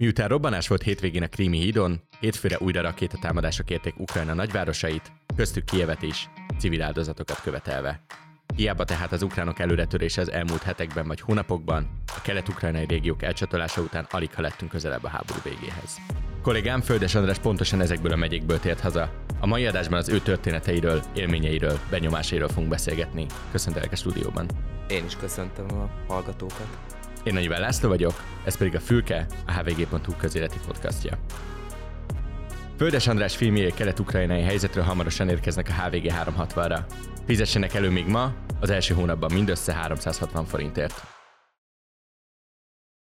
Miután robbanás volt hétvégén a Krími hídon, hétfőre újra rakétatámadások érték Ukrajna nagyvárosait, köztük Kievet is, civil áldozatokat követelve. Hiába tehát az ukránok előretörése az elmúlt hetekben vagy hónapokban, a kelet-ukrajnai régiók elcsatolása után alig ha lettünk közelebb a háború végéhez. Kollégám Földes András pontosan ezekből a megyékből tért haza. A mai adásban az ő történeteiről, élményeiről, benyomásairól fogunk beszélgetni. Köszöntelek a stúdióban. Én is köszöntöm a hallgatókat. Én Nagy László vagyok, ez pedig a Fülke, a hvg.hu közéleti podcastja. Földes András filmjéje kelet-ukrajnai helyzetről hamarosan érkeznek a HVG 360-ra. Fizessenek elő még ma, az első hónapban mindössze 360 forintért.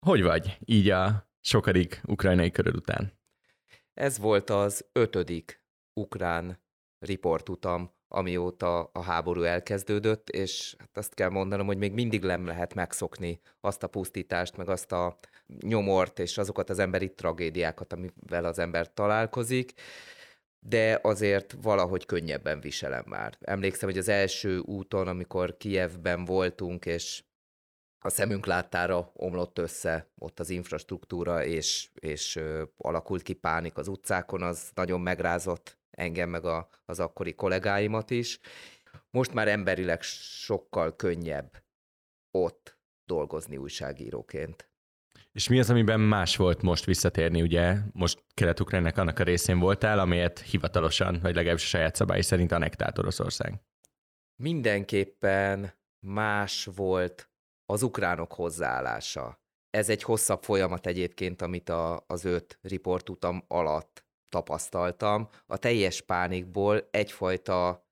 Hogy vagy így a sokadik ukrajnai köröd után? Ez volt az ötödik ukrán riportutam, amióta a háború elkezdődött, és hát azt kell mondanom, hogy még mindig nem lehet megszokni azt a pusztítást, meg azt a nyomort, és azokat az emberi tragédiákat, amivel az ember találkozik, de azért valahogy könnyebben viselem már. Emlékszem, hogy az első úton, amikor Kijevben voltunk, és a szemünk láttára omlott össze ott az infrastruktúra, és, és ö, alakult ki pánik az utcákon, az nagyon megrázott engem, meg a, az akkori kollégáimat is. Most már emberileg sokkal könnyebb ott dolgozni újságíróként. És mi az, amiben más volt most visszatérni? Ugye most kelet annak a részén voltál, amelyet hivatalosan, vagy legalábbis a saját szabályi szerint annektált Oroszország. Mindenképpen más volt az ukránok hozzáállása. Ez egy hosszabb folyamat egyébként, amit a, az öt riportutam alatt tapasztaltam. A teljes pánikból egyfajta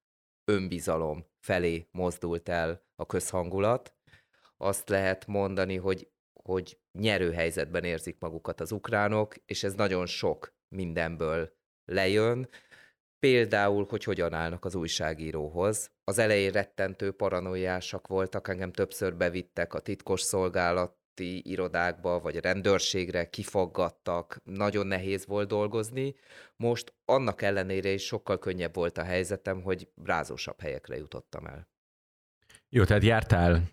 önbizalom felé mozdult el a közhangulat. Azt lehet mondani, hogy, hogy nyerő helyzetben érzik magukat az ukránok, és ez nagyon sok mindenből lejön. Például, hogy hogyan állnak az újságíróhoz. Az elején rettentő paranoiásak voltak, engem többször bevittek a titkos szolgálati irodákba, vagy a rendőrségre, kifaggattak, nagyon nehéz volt dolgozni. Most annak ellenére is sokkal könnyebb volt a helyzetem, hogy rázósabb helyekre jutottam el. Jó, tehát jártál,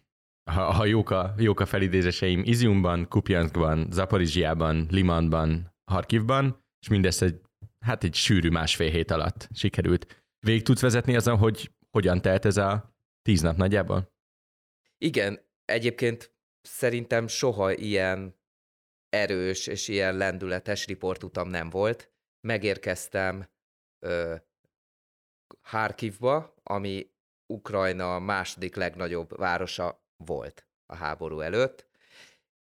ha, ha jók, a, jók a felidézéseim, Iziumban, Kupjanskban, Zaporizsiában, Limanban, Harkivban, és mindezt egy hát egy sűrű másfél hét alatt sikerült. Végig tudsz vezetni azon, hogy hogyan telt ez a tíz nap nagyjából? Igen, egyébként szerintem soha ilyen erős és ilyen lendületes riportutam nem volt. Megérkeztem ö, Harkivba, ami Ukrajna második legnagyobb városa volt a háború előtt,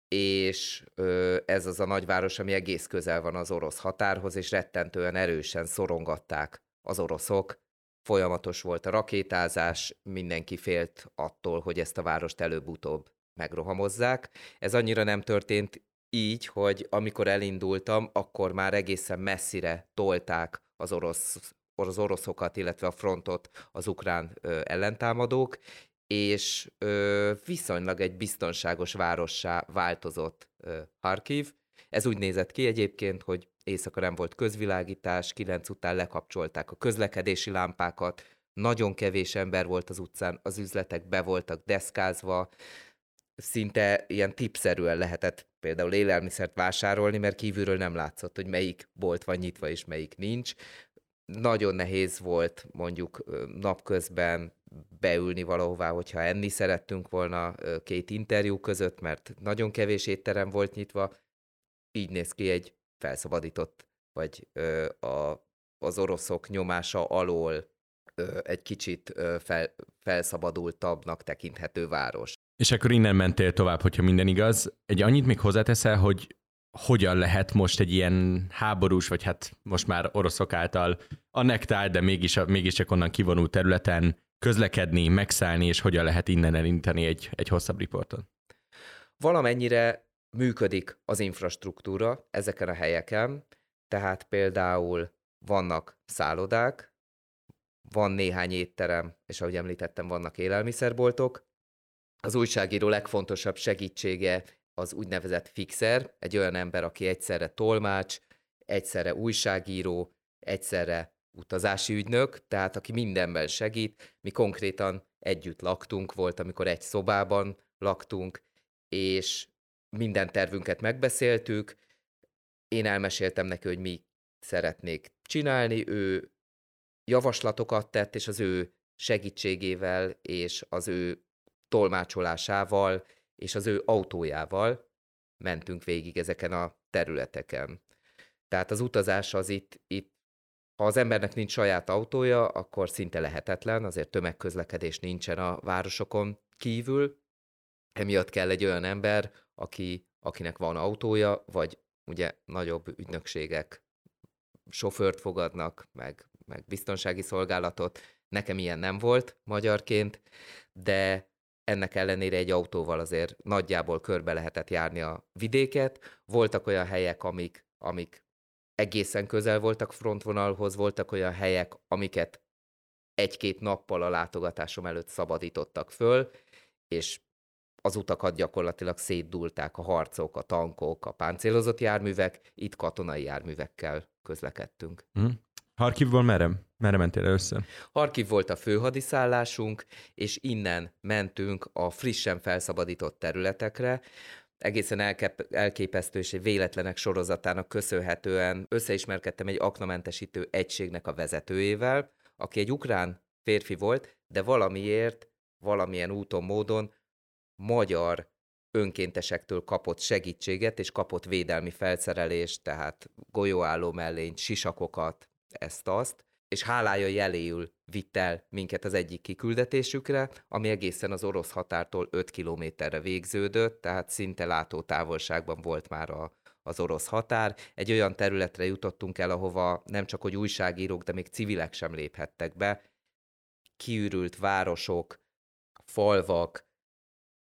és ö, ez az a nagyváros, ami egész közel van az orosz határhoz, és rettentően erősen szorongatták az oroszok. Folyamatos volt a rakétázás, mindenki félt attól, hogy ezt a várost előbb-utóbb megrohamozzák. Ez annyira nem történt így, hogy amikor elindultam, akkor már egészen messzire tolták az orosz az oroszokat, illetve a frontot az ukrán ö, ellentámadók, és ö, viszonylag egy biztonságos várossá változott ö, Harkiv. Ez úgy nézett ki egyébként, hogy éjszaka nem volt közvilágítás, kilenc után lekapcsolták a közlekedési lámpákat, nagyon kevés ember volt az utcán, az üzletek be voltak deszkázva, szinte ilyen tipszerűen lehetett például élelmiszert vásárolni, mert kívülről nem látszott, hogy melyik bolt van nyitva és melyik nincs. Nagyon nehéz volt mondjuk napközben beülni valahová, hogyha enni szerettünk volna két interjú között, mert nagyon kevés étterem volt nyitva. Így néz ki egy felszabadított, vagy a, az oroszok nyomása alól egy kicsit fel, felszabadultabbnak tekinthető város. És akkor innen mentél tovább, hogyha minden igaz. Egy annyit még hozzáteszel, hogy hogyan lehet most egy ilyen háborús, vagy hát most már oroszok által annektál, de mégis, mégiscsak onnan kivonult területen közlekedni, megszállni, és hogyan lehet innen elinteni egy, egy hosszabb riporton? Valamennyire működik az infrastruktúra ezeken a helyeken, tehát például vannak szállodák, van néhány étterem, és ahogy említettem, vannak élelmiszerboltok. Az újságíró legfontosabb segítsége az úgynevezett fixer, egy olyan ember, aki egyszerre tolmács, egyszerre újságíró, egyszerre utazási ügynök, tehát aki mindenben segít. Mi konkrétan együtt laktunk, volt, amikor egy szobában laktunk, és minden tervünket megbeszéltük, én elmeséltem neki, hogy mi szeretnék csinálni, ő javaslatokat tett, és az ő segítségével és az ő tolmácsolásával és az ő autójával mentünk végig ezeken a területeken. Tehát az utazás az itt, itt ha az embernek nincs saját autója, akkor szinte lehetetlen, azért tömegközlekedés nincsen a városokon kívül, emiatt kell egy olyan ember, aki, akinek van autója, vagy ugye nagyobb ügynökségek sofőrt fogadnak, meg, meg biztonsági szolgálatot. Nekem ilyen nem volt magyarként, de ennek ellenére egy autóval azért nagyjából körbe lehetett járni a vidéket. Voltak olyan helyek, amik, amik egészen közel voltak frontvonalhoz, voltak olyan helyek, amiket egy-két nappal a látogatásom előtt szabadítottak föl, és az utakat gyakorlatilag szétdulták a harcok, a tankok, a páncélozott járművek, itt katonai járművekkel közlekedtünk. Mm. Harkivból merre? Merre mentél össze? Harkiv volt a főhadiszállásunk, és innen mentünk a frissen felszabadított területekre, egészen elkep- elképesztő és egy véletlenek sorozatának köszönhetően összeismerkedtem egy aknamentesítő egységnek a vezetőjével, aki egy ukrán férfi volt, de valamiért, valamilyen úton, módon magyar önkéntesektől kapott segítséget, és kapott védelmi felszerelést, tehát golyóálló mellényt, sisakokat, ezt-azt, és hálája jeléül vitt el minket az egyik kiküldetésükre, ami egészen az orosz határtól 5 kilométerre végződött, tehát szinte látótávolságban volt már a, az orosz határ. Egy olyan területre jutottunk el, ahova nem csak hogy újságírók, de még civilek sem léphettek be. Kiürült városok, falvak,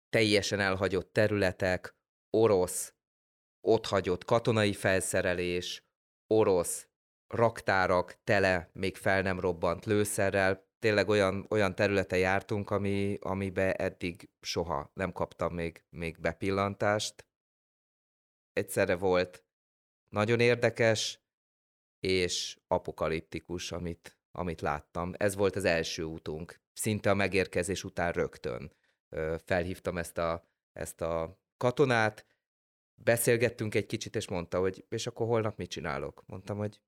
teljesen elhagyott területek, orosz, otthagyott katonai felszerelés, orosz raktárak tele, még fel nem robbant lőszerrel, tényleg olyan, olyan területe jártunk, ami, amibe eddig soha nem kaptam még, még bepillantást. Egyszerre volt nagyon érdekes és apokaliptikus, amit, amit láttam. Ez volt az első útunk. Szinte a megérkezés után rögtön felhívtam ezt a, ezt a katonát, beszélgettünk egy kicsit, és mondta, hogy és akkor holnap mit csinálok? Mondtam, hogy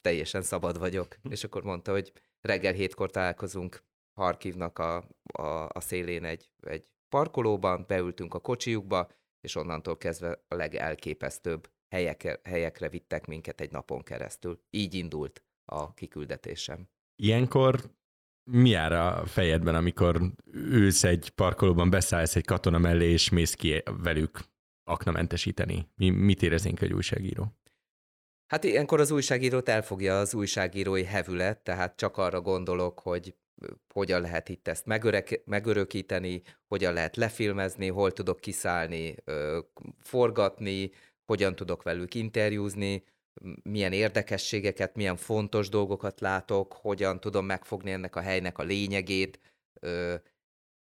teljesen szabad vagyok. Hm. És akkor mondta, hogy reggel hétkor találkozunk Harkivnak a, a, a szélén egy, egy parkolóban, beültünk a kocsiukba, és onnantól kezdve a legelképesztőbb helyek, helyekre vittek minket egy napon keresztül. Így indult a kiküldetésem. Ilyenkor mi jár a fejedben, amikor ülsz egy parkolóban, beszállsz egy katona mellé, és mész ki velük aknamentesíteni? Mi, mit éreznénk egy újságíró? Hát ilyenkor az újságírót elfogja az újságírói hevület, tehát csak arra gondolok, hogy hogyan lehet itt ezt megörek, megörökíteni, hogyan lehet lefilmezni, hol tudok kiszállni, forgatni, hogyan tudok velük interjúzni, milyen érdekességeket, milyen fontos dolgokat látok, hogyan tudom megfogni ennek a helynek a lényegét.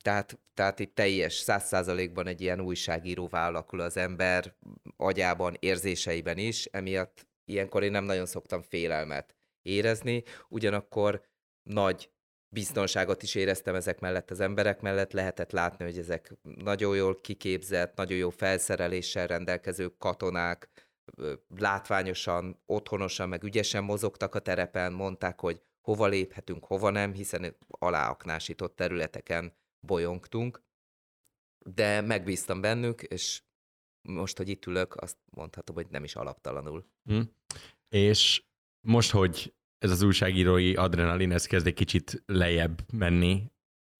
Tehát, tehát itt teljes száz százalékban egy ilyen újságíró alakul az ember agyában, érzéseiben is, emiatt ilyenkor én nem nagyon szoktam félelmet érezni, ugyanakkor nagy biztonságot is éreztem ezek mellett az emberek mellett, lehetett látni, hogy ezek nagyon jól kiképzett, nagyon jó felszereléssel rendelkező katonák, látványosan, otthonosan, meg ügyesen mozogtak a terepen, mondták, hogy hova léphetünk, hova nem, hiszen aláaknásított területeken bolyongtunk, de megbíztam bennük, és most, hogy itt ülök, azt mondhatom, hogy nem is alaptalanul. Hm. És most, hogy ez az újságírói adrenalin, ez kezd egy kicsit lejjebb menni,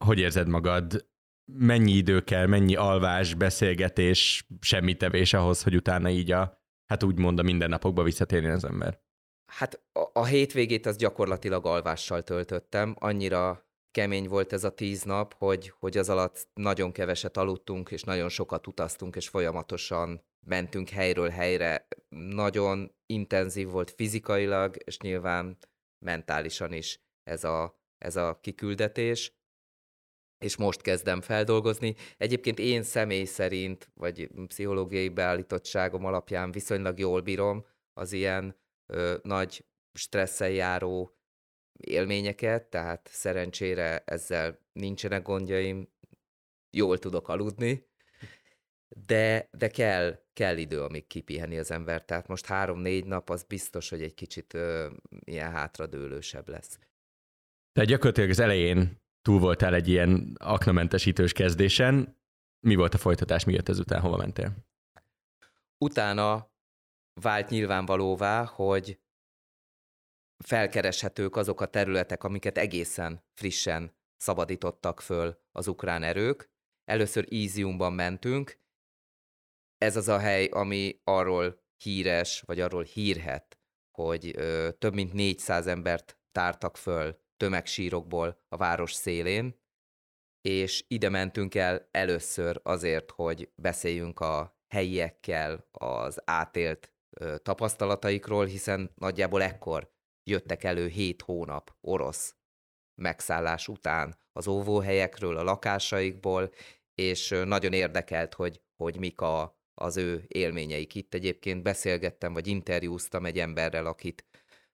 hogy érzed magad? Mennyi idő kell, mennyi alvás, beszélgetés, semmi tevés ahhoz, hogy utána így a, hát úgymond a mindennapokba visszatérni az ember? Hát a, a hétvégét az gyakorlatilag alvással töltöttem, annyira kemény volt ez a tíz nap, hogy, hogy az alatt nagyon keveset aludtunk, és nagyon sokat utaztunk, és folyamatosan mentünk helyről helyre. Nagyon intenzív volt fizikailag, és nyilván mentálisan is ez a, ez a kiküldetés és most kezdem feldolgozni. Egyébként én személy szerint, vagy pszichológiai beállítottságom alapján viszonylag jól bírom az ilyen ö, nagy stresszel járó élményeket, tehát szerencsére ezzel nincsenek gondjaim, jól tudok aludni, de, de kell, kell idő, amíg kipiheni az ember. Tehát most három-négy nap, az biztos, hogy egy kicsit ö, ilyen hátradőlősebb lesz. De gyakorlatilag az elején túl voltál egy ilyen aknamentesítős kezdésen. Mi volt a folytatás, mi jött ezután, hova mentél? Utána vált nyilvánvalóvá, hogy felkereshetők azok a területek, amiket egészen frissen szabadítottak föl az ukrán erők. Először Íziumban mentünk. Ez az a hely, ami arról híres, vagy arról hírhet, hogy ö, több mint 400 embert tártak föl tömegsírokból a város szélén, és ide mentünk el először azért, hogy beszéljünk a helyiekkel az átélt ö, tapasztalataikról, hiszen nagyjából ekkor jöttek elő hét hónap orosz megszállás után az óvóhelyekről, a lakásaikból, és nagyon érdekelt, hogy, hogy mik a, az ő élményeik itt. Egyébként beszélgettem, vagy interjúztam egy emberrel, akit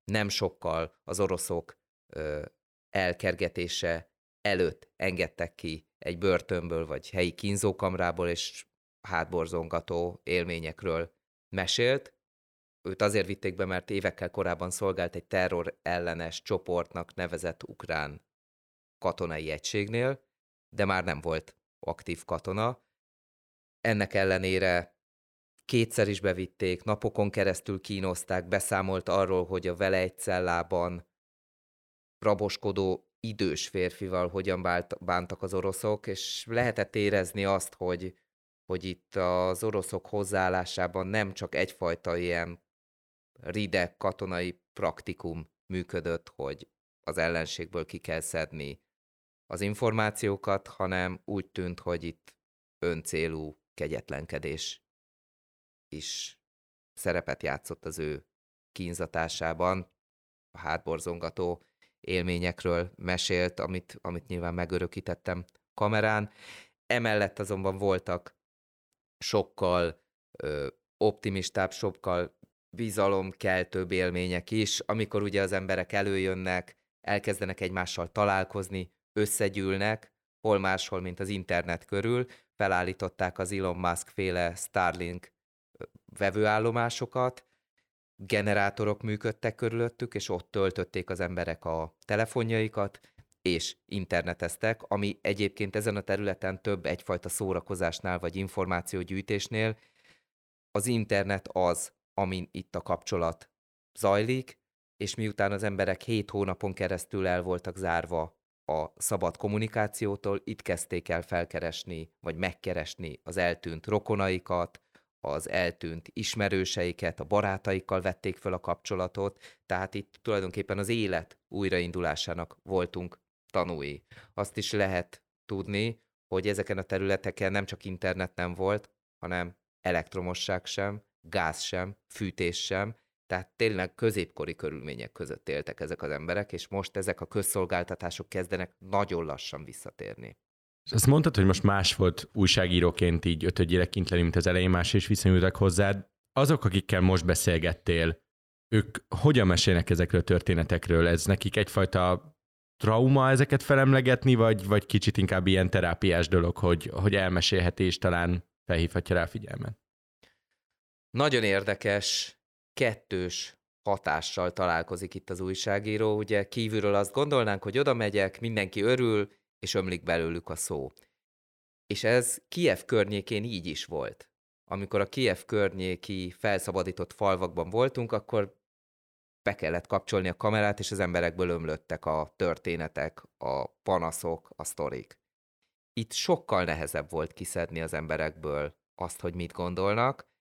nem sokkal az oroszok ö, elkergetése előtt engedtek ki egy börtönből, vagy helyi kínzókamrából, és hátborzongató élményekről mesélt. Őt azért vitték be, mert évekkel korábban szolgált egy terror ellenes csoportnak nevezett ukrán katonai egységnél, de már nem volt aktív katona. Ennek ellenére kétszer is bevitték, napokon keresztül kínozták, beszámolt arról, hogy a vele egy cellában raboskodó idős férfival hogyan bánt, bántak az oroszok, és lehetett érezni azt, hogy, hogy itt az oroszok hozzáállásában nem csak egyfajta ilyen rideg katonai praktikum működött, hogy az ellenségből ki kell szedni az információkat, hanem úgy tűnt, hogy itt öncélú kegyetlenkedés is szerepet játszott az ő kínzatásában, a hátborzongató élményekről mesélt, amit, amit nyilván megörökítettem kamerán. Emellett azonban voltak sokkal ö, optimistább, sokkal bizalomkeltőbb élmények is, amikor ugye az emberek előjönnek, elkezdenek egymással találkozni, összegyűlnek, hol máshol, mint az internet körül, felállították az Elon Musk féle Starlink vevőállomásokat, generátorok működtek körülöttük, és ott töltötték az emberek a telefonjaikat, és interneteztek, ami egyébként ezen a területen több egyfajta szórakozásnál vagy információgyűjtésnél az internet az, amin itt a kapcsolat zajlik, és miután az emberek hét hónapon keresztül el voltak zárva a szabad kommunikációtól, itt kezdték el felkeresni, vagy megkeresni az eltűnt rokonaikat, az eltűnt ismerőseiket, a barátaikkal vették föl a kapcsolatot, tehát itt tulajdonképpen az élet újraindulásának voltunk tanúi. Azt is lehet tudni, hogy ezeken a területeken nem csak internet nem volt, hanem elektromosság sem, gáz sem, fűtés sem, tehát tényleg középkori körülmények között éltek ezek az emberek, és most ezek a közszolgáltatások kezdenek nagyon lassan visszatérni. És azt mondtad, hogy most más volt újságíróként így ötödjére kint lenni, mint az elején, más is viszonyultak hozzád. Azok, akikkel most beszélgettél, ők hogyan mesélnek ezekről a történetekről? Ez nekik egyfajta trauma ezeket felemlegetni, vagy, vagy kicsit inkább ilyen terápiás dolog, hogy, hogy elmesélheti és talán felhívhatja rá figyelmet? Nagyon érdekes, kettős hatással találkozik itt az újságíró. Ugye kívülről azt gondolnánk, hogy oda megyek, mindenki örül, és ömlik belőlük a szó. És ez Kiev környékén így is volt. Amikor a Kiev környéki felszabadított falvakban voltunk, akkor be kellett kapcsolni a kamerát, és az emberekből ömlöttek a történetek, a panaszok, a sztorik. Itt sokkal nehezebb volt kiszedni az emberekből azt, hogy mit gondolnak,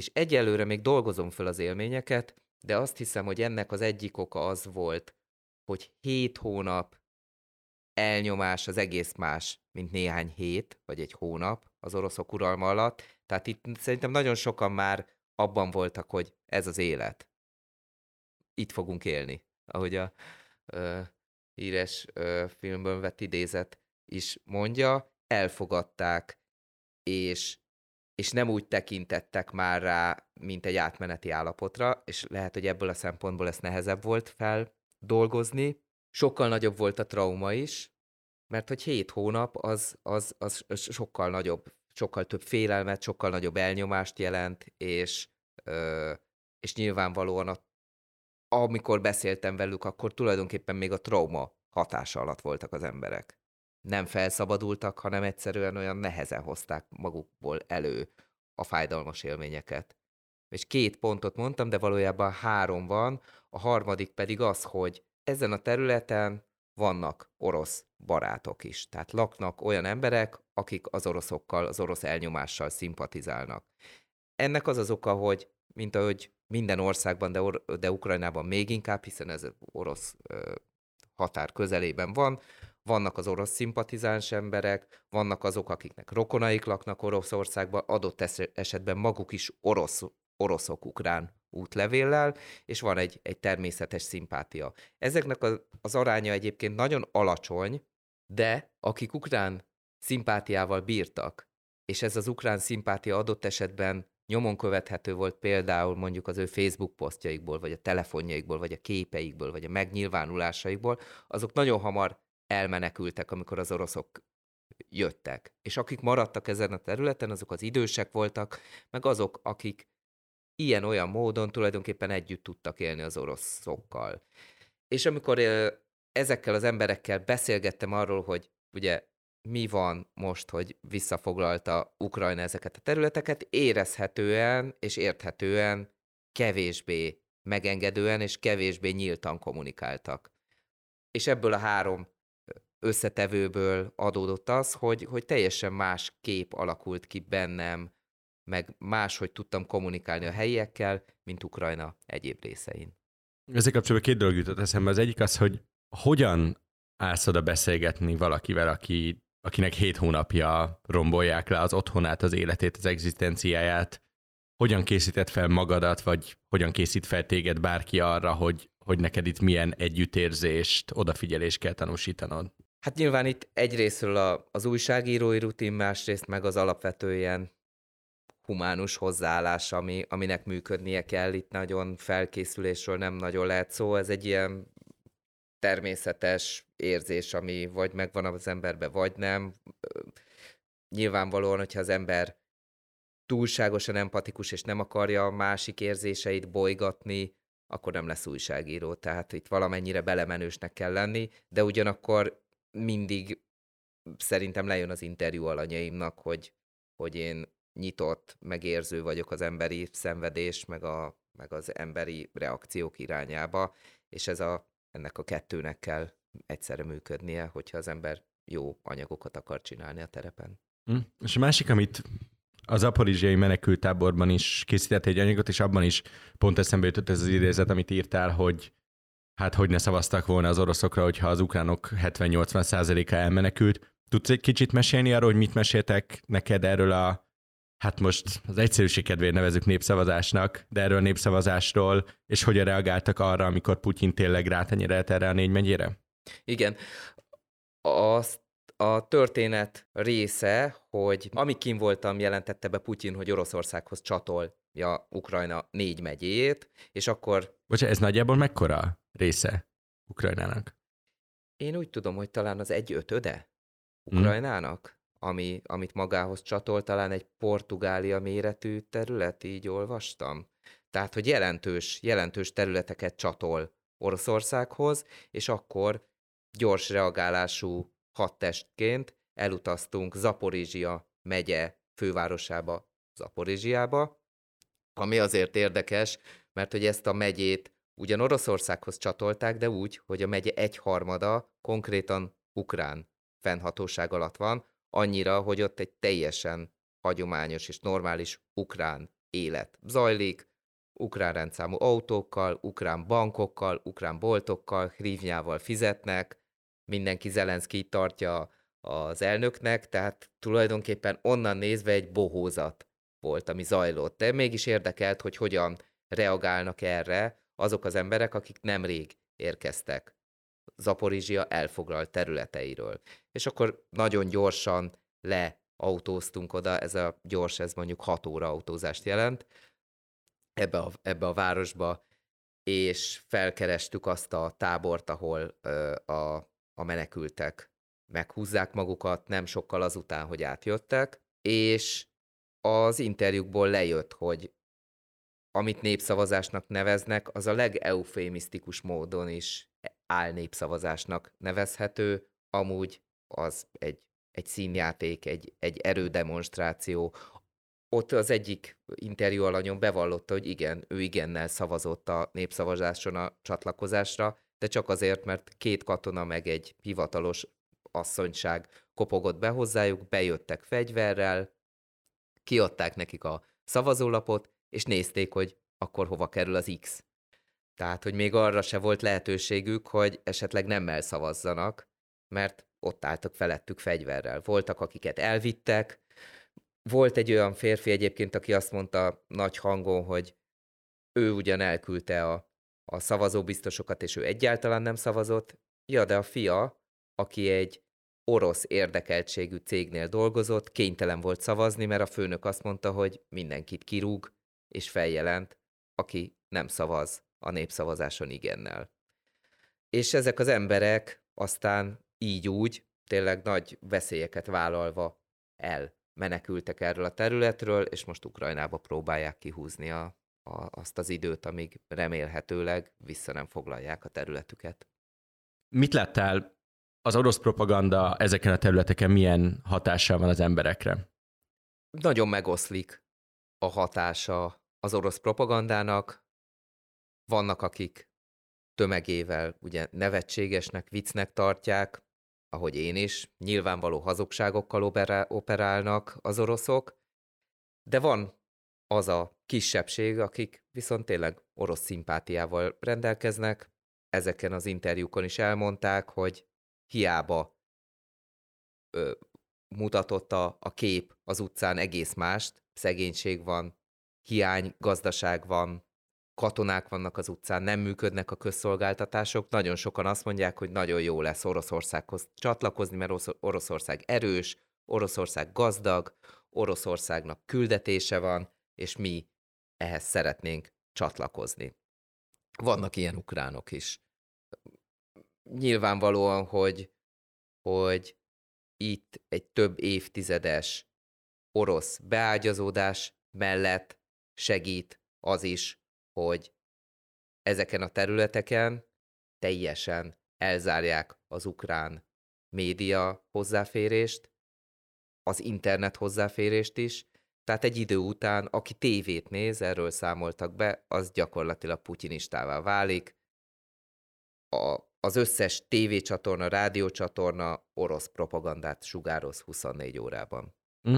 és egyelőre még dolgozom föl az élményeket, de azt hiszem, hogy ennek az egyik oka az volt, hogy hét hónap elnyomás az egész más, mint néhány hét, vagy egy hónap az oroszok uralma alatt. Tehát itt szerintem nagyon sokan már abban voltak, hogy ez az élet. Itt fogunk élni. Ahogy a ö, híres ö, filmből vett idézet is mondja, elfogadták, és, és nem úgy tekintettek már rá, mint egy átmeneti állapotra, és lehet, hogy ebből a szempontból ez nehezebb volt feldolgozni, sokkal nagyobb volt a trauma is, mert hogy hét hónap az, az, az sokkal nagyobb sokkal több félelmet, sokkal nagyobb elnyomást jelent, és, ö, és nyilvánvalóan a, amikor beszéltem velük, akkor tulajdonképpen még a trauma hatása alatt voltak az emberek. Nem felszabadultak, hanem egyszerűen olyan nehezen hozták magukból elő a fájdalmas élményeket. És két pontot mondtam, de valójában három van, a harmadik pedig az, hogy ezen a területen vannak orosz barátok is. Tehát laknak olyan emberek, akik az oroszokkal, az orosz elnyomással szimpatizálnak. Ennek az az oka, hogy mint ahogy minden országban, de, Or- de Ukrajnában még inkább, hiszen ez orosz ö, határ közelében van, vannak az orosz szimpatizáns emberek, vannak azok, akiknek rokonaik laknak Oroszországban, adott esetben maguk is orosz, oroszok ukrán útlevéllel, és van egy, egy természetes szimpátia. Ezeknek az, az aránya egyébként nagyon alacsony, de akik ukrán szimpátiával bírtak, és ez az ukrán szimpátia adott esetben nyomon követhető volt például mondjuk az ő Facebook posztjaikból, vagy a telefonjaikból, vagy a képeikből, vagy a megnyilvánulásaikból, azok nagyon hamar elmenekültek, amikor az oroszok jöttek. És akik maradtak ezen a területen, azok az idősek voltak, meg azok, akik ilyen-olyan módon tulajdonképpen együtt tudtak élni az oroszokkal. És amikor ezekkel az emberekkel beszélgettem arról, hogy ugye mi van most, hogy visszafoglalta Ukrajna ezeket a területeket, érezhetően és érthetően kevésbé megengedően és kevésbé nyíltan kommunikáltak. És ebből a három összetevőből adódott az, hogy, hogy teljesen más kép alakult ki bennem, meg máshogy tudtam kommunikálni a helyiekkel, mint Ukrajna egyéb részein. Ezzel kapcsolatban két dolog jutott eszembe. Az egyik az, hogy hogyan állsz oda beszélgetni valakivel, aki, akinek hét hónapja rombolják le az otthonát, az életét, az egzisztenciáját, hogyan készített fel magadat, vagy hogyan készít fel téged bárki arra, hogy, hogy neked itt milyen együttérzést, odafigyelést kell tanúsítanod? Hát nyilván itt egyrésztről a, az újságírói rutin, másrészt meg az alapvető ilyen humánus hozzáállás, ami, aminek működnie kell. Itt nagyon felkészülésről nem nagyon lehet szó. Ez egy ilyen természetes érzés, ami vagy megvan az emberbe, vagy nem. Nyilvánvalóan, hogyha az ember túlságosan empatikus, és nem akarja a másik érzéseit bolygatni, akkor nem lesz újságíró. Tehát itt valamennyire belemenősnek kell lenni, de ugyanakkor mindig szerintem lejön az interjú alanyaimnak, hogy, hogy én nyitott, megérző vagyok az emberi szenvedés, meg, a, meg az emberi reakciók irányába, és ez a, ennek a kettőnek kell egyszerre működnie, hogyha az ember jó anyagokat akar csinálni a terepen. Mm. És a másik, amit az aporizsiai menekültáborban is készített egy anyagot, és abban is pont eszembe jutott ez az idézet, amit írtál, hogy hát hogy ne szavaztak volna az oroszokra, hogyha az ukránok 70-80 százaléka elmenekült. Tudsz egy kicsit mesélni arról, hogy mit meséltek neked erről a hát most az egyszerűség kedvéért nevezük népszavazásnak, de erről a népszavazásról, és hogyan reagáltak arra, amikor Putyin tényleg rátenyerelt erre a négy megyére? Igen. Azt a történet része, hogy amíg kim voltam, jelentette be Putyin, hogy Oroszországhoz csatolja Ukrajna négy megyét, és akkor... Bocsánat, ez nagyjából mekkora része Ukrajnának? Én úgy tudom, hogy talán az egy ötöde hm. Ukrajnának. Hmm ami, amit magához csatol, talán egy Portugália méretű terület, így olvastam. Tehát, hogy jelentős, jelentős területeket csatol Oroszországhoz, és akkor gyors reagálású hadtestként elutaztunk Zaporizsia megye fővárosába, Zaporizsiába, ami azért érdekes, mert hogy ezt a megyét ugyan Oroszországhoz csatolták, de úgy, hogy a megye egyharmada konkrétan ukrán fennhatóság alatt van, annyira, hogy ott egy teljesen hagyományos és normális ukrán élet zajlik, ukrán rendszámú autókkal, ukrán bankokkal, ukrán boltokkal, hrívnyával fizetnek, mindenki Zelenszky tartja az elnöknek, tehát tulajdonképpen onnan nézve egy bohózat volt, ami zajlott. De mégis érdekelt, hogy hogyan reagálnak erre azok az emberek, akik nemrég érkeztek Zaporizsia elfoglalt területeiről. És akkor nagyon gyorsan leautóztunk oda, ez a gyors, ez mondjuk 6 óra autózást jelent ebbe a, ebbe a városba, és felkerestük azt a tábort, ahol ö, a, a menekültek meghúzzák magukat, nem sokkal azután, hogy átjöttek, és az interjúkból lejött, hogy amit népszavazásnak neveznek, az a legeufémisztikus módon is álnépszavazásnak nevezhető, amúgy az egy, egy színjáték, egy, egy erődemonstráció. Ott az egyik interjú alanyom bevallotta, hogy igen, ő igennel szavazott a népszavazáson a csatlakozásra, de csak azért, mert két katona meg egy hivatalos asszonyság kopogott be hozzájuk, bejöttek fegyverrel, kiadták nekik a szavazólapot, és nézték, hogy akkor hova kerül az X. Tehát, hogy még arra se volt lehetőségük, hogy esetleg nem elszavazzanak, mert ott álltak felettük fegyverrel. Voltak, akiket elvittek, volt egy olyan férfi egyébként, aki azt mondta nagy hangon, hogy ő ugyan elküldte a, a szavazóbiztosokat, és ő egyáltalán nem szavazott. Ja, de a fia, aki egy orosz érdekeltségű cégnél dolgozott, kénytelen volt szavazni, mert a főnök azt mondta, hogy mindenkit kirúg, és feljelent, aki nem szavaz a népszavazáson igennel. És ezek az emberek aztán így úgy, tényleg nagy veszélyeket vállalva el menekültek erről a területről, és most Ukrajnába próbálják kihúzni a, a, azt az időt, amíg remélhetőleg vissza nem foglalják a területüket. Mit láttál az orosz propaganda ezeken a területeken milyen hatással van az emberekre? Nagyon megoszlik a hatása az orosz propagandának. Vannak, akik tömegével ugye nevetségesnek, viccnek tartják, ahogy én is, nyilvánvaló hazugságokkal operálnak az oroszok, de van az a kisebbség, akik viszont tényleg orosz szimpátiával rendelkeznek. Ezeken az interjúkon is elmondták, hogy hiába ö, mutatott a, a kép az utcán egész mást, szegénység van, hiány, gazdaság van, katonák vannak az utcán, nem működnek a közszolgáltatások. Nagyon sokan azt mondják, hogy nagyon jó lesz Oroszországhoz csatlakozni, mert Oroszország erős, Oroszország gazdag, Oroszországnak küldetése van, és mi ehhez szeretnénk csatlakozni. Vannak ilyen ukránok is. Nyilvánvalóan, hogy, hogy itt egy több évtizedes orosz beágyazódás mellett segít az is, hogy ezeken a területeken teljesen elzárják az ukrán média hozzáférést, az internet hozzáférést is, tehát egy idő után, aki tévét néz, erről számoltak be, az gyakorlatilag putinistává válik. A, az összes tévécsatorna, rádiócsatorna orosz propagandát sugároz 24 órában. Hm.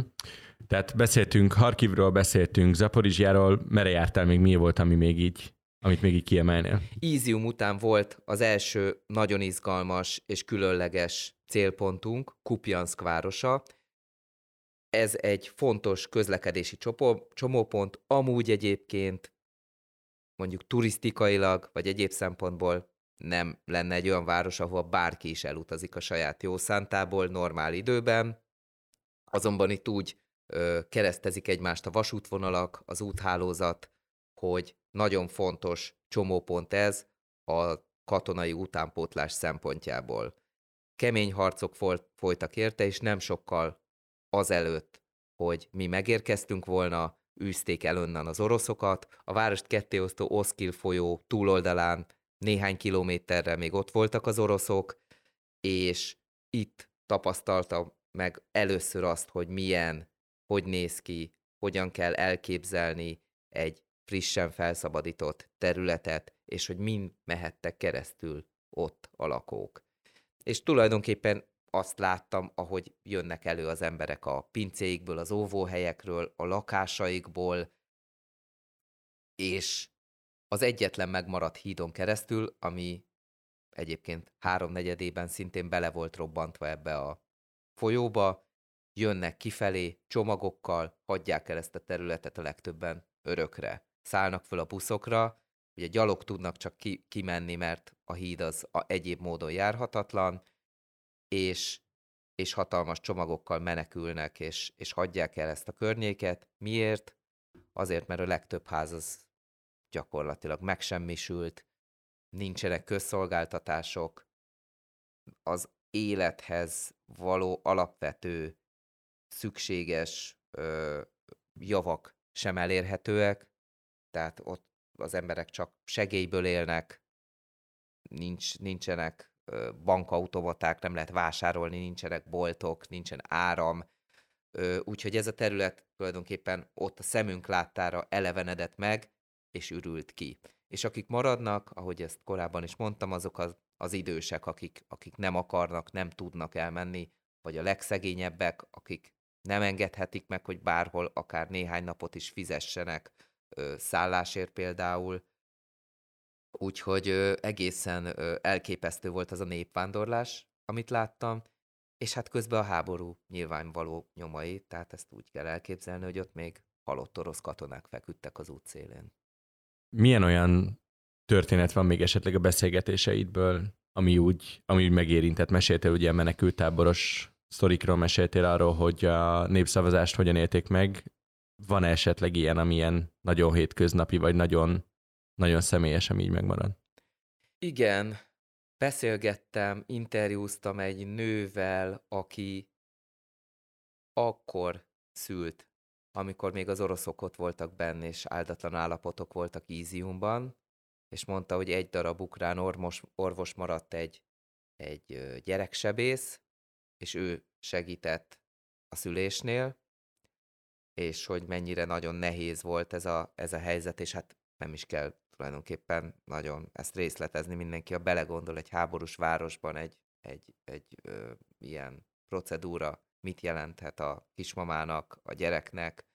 Tehát beszéltünk Harkivról, beszéltünk Zaporizsjáról, merre jártál még, mi volt, ami még így, amit még így kiemelnél? Ízium után volt az első nagyon izgalmas és különleges célpontunk, Kupjanszk városa. Ez egy fontos közlekedési csomópont, amúgy egyébként mondjuk turisztikailag, vagy egyéb szempontból nem lenne egy olyan város, ahol bárki is elutazik a saját jó szántából normál időben, Azonban itt úgy ö, keresztezik egymást a vasútvonalak, az úthálózat, hogy nagyon fontos csomópont ez a katonai utánpótlás szempontjából. Kemény harcok folytak érte, és nem sokkal azelőtt, hogy mi megérkeztünk volna, űzték el onnan az oroszokat. A várost kettéosztó Oszkil folyó túloldalán néhány kilométerre még ott voltak az oroszok, és itt tapasztalta meg először azt, hogy milyen, hogy néz ki, hogyan kell elképzelni egy frissen felszabadított területet, és hogy mind mehettek keresztül ott a lakók. És tulajdonképpen azt láttam, ahogy jönnek elő az emberek a pincéikből, az óvóhelyekről, a lakásaikból, és az egyetlen megmaradt hídon keresztül, ami egyébként háromnegyedében szintén bele volt robbantva ebbe a folyóba, jönnek kifelé csomagokkal, hagyják el ezt a területet a legtöbben örökre. Szállnak föl a buszokra, ugye gyalog tudnak csak ki, kimenni, mert a híd az a egyéb módon járhatatlan, és, és hatalmas csomagokkal menekülnek, és, és hagyják el ezt a környéket. Miért? Azért, mert a legtöbb ház az gyakorlatilag megsemmisült, nincsenek közszolgáltatások, az élethez való alapvető szükséges ö, javak sem elérhetőek, tehát ott az emberek csak segélyből élnek, nincs, nincsenek bankautomaták, nem lehet vásárolni, nincsenek boltok, nincsen áram, úgyhogy ez a terület tulajdonképpen ott a szemünk láttára elevenedett meg, és ürült ki. És akik maradnak, ahogy ezt korábban is mondtam, azok az, az idősek, akik, akik nem akarnak, nem tudnak elmenni, vagy a legszegényebbek, akik nem engedhetik meg, hogy bárhol akár néhány napot is fizessenek ö, szállásért például. Úgyhogy ö, egészen ö, elképesztő volt az a népvándorlás, amit láttam, és hát közben a háború nyilvánvaló nyomai, tehát ezt úgy kell elképzelni, hogy ott még halott orosz katonák feküdtek az útszélén. Milyen olyan történet van még esetleg a beszélgetéseidből, ami úgy, ami úgy megérintett? Meséltél ugye menekültáboros sztorikról, meséltél arról, hogy a népszavazást hogyan élték meg. Van esetleg ilyen, ami ilyen nagyon hétköznapi, vagy nagyon, nagyon személyes, ami így megmarad? Igen, beszélgettem, interjúztam egy nővel, aki akkor szült, amikor még az oroszok ott voltak benne, és áldatlan állapotok voltak Íziumban, és mondta, hogy egy darab ukrán orvos, orvos maradt egy, egy gyereksebész, és ő segített a szülésnél, és hogy mennyire nagyon nehéz volt ez a, ez a helyzet, és hát nem is kell tulajdonképpen nagyon ezt részletezni, mindenki, a belegondol egy háborús városban egy, egy, egy ö, ilyen procedúra mit jelenthet a kismamának, a gyereknek,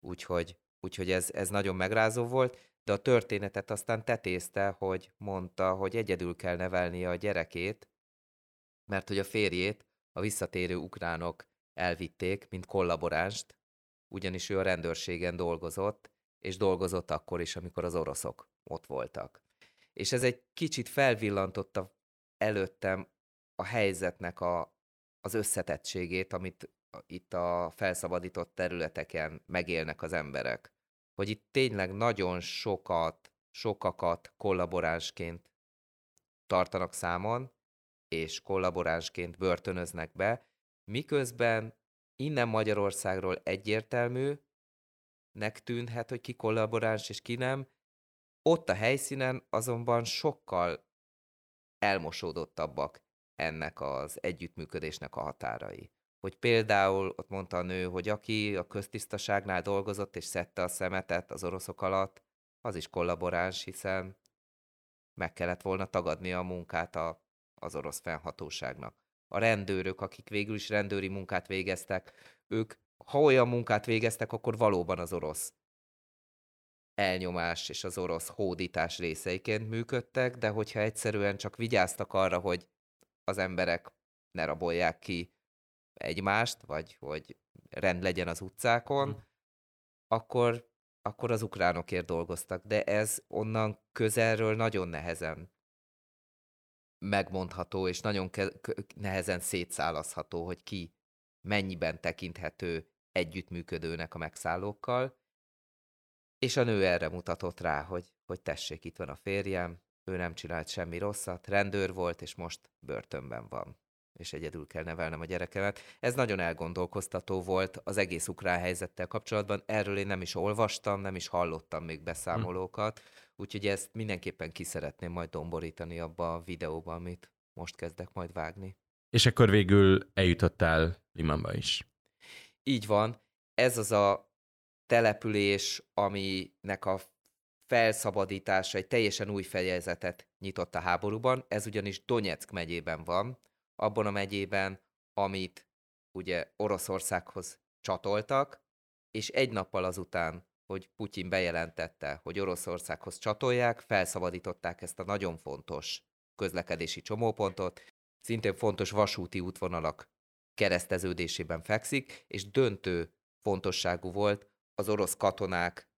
úgyhogy, úgyhogy ez, ez nagyon megrázó volt, de a történetet aztán tetézte, hogy mondta, hogy egyedül kell nevelnie a gyerekét, mert hogy a férjét a visszatérő ukránok elvitték, mint kollaboránst, ugyanis ő a rendőrségen dolgozott, és dolgozott akkor is, amikor az oroszok ott voltak. És ez egy kicsit felvillantotta előttem a helyzetnek a, az összetettségét, amit itt a felszabadított területeken megélnek az emberek. Hogy itt tényleg nagyon sokat, sokakat kollaboránsként tartanak számon, és kollaboránsként börtönöznek be, miközben innen Magyarországról egyértelmű, nek tűnhet, hogy ki kollaboráns és ki nem, ott a helyszínen azonban sokkal elmosódottabbak ennek az együttműködésnek a határai. Hogy például ott mondta a nő, hogy aki a köztisztaságnál dolgozott és szedte a szemetet az oroszok alatt, az is kollaboráns, hiszen meg kellett volna tagadni a munkát a, az orosz fennhatóságnak. A rendőrök, akik végül is rendőri munkát végeztek, ők ha olyan munkát végeztek, akkor valóban az orosz elnyomás és az orosz hódítás részeiként működtek, de hogyha egyszerűen csak vigyáztak arra, hogy az emberek ne rabolják ki egymást, vagy hogy rend legyen az utcákon, mm. akkor, akkor az ukránokért dolgoztak. De ez onnan közelről nagyon nehezen megmondható, és nagyon ke- nehezen szétszálazható, hogy ki mennyiben tekinthető együttműködőnek a megszállókkal, és a nő erre mutatott rá, hogy, hogy tessék, itt van a férjem, ő nem csinált semmi rosszat, rendőr volt, és most börtönben van és egyedül kell nevelnem a gyerekemet. Ez nagyon elgondolkoztató volt az egész ukrán helyzettel kapcsolatban. Erről én nem is olvastam, nem is hallottam még beszámolókat, úgyhogy ezt mindenképpen ki szeretném majd domborítani abba a videóba, amit most kezdek majd vágni. És akkor végül eljutottál Limanba is. Így van. Ez az a település, aminek a felszabadítása egy teljesen új fejezetet nyitott a háborúban. Ez ugyanis Donetsk megyében van, abban a megyében, amit ugye Oroszországhoz csatoltak, és egy nappal azután, hogy Putyin bejelentette, hogy Oroszországhoz csatolják, felszabadították ezt a nagyon fontos közlekedési csomópontot, szintén fontos vasúti útvonalak kereszteződésében fekszik, és döntő fontosságú volt az orosz katonák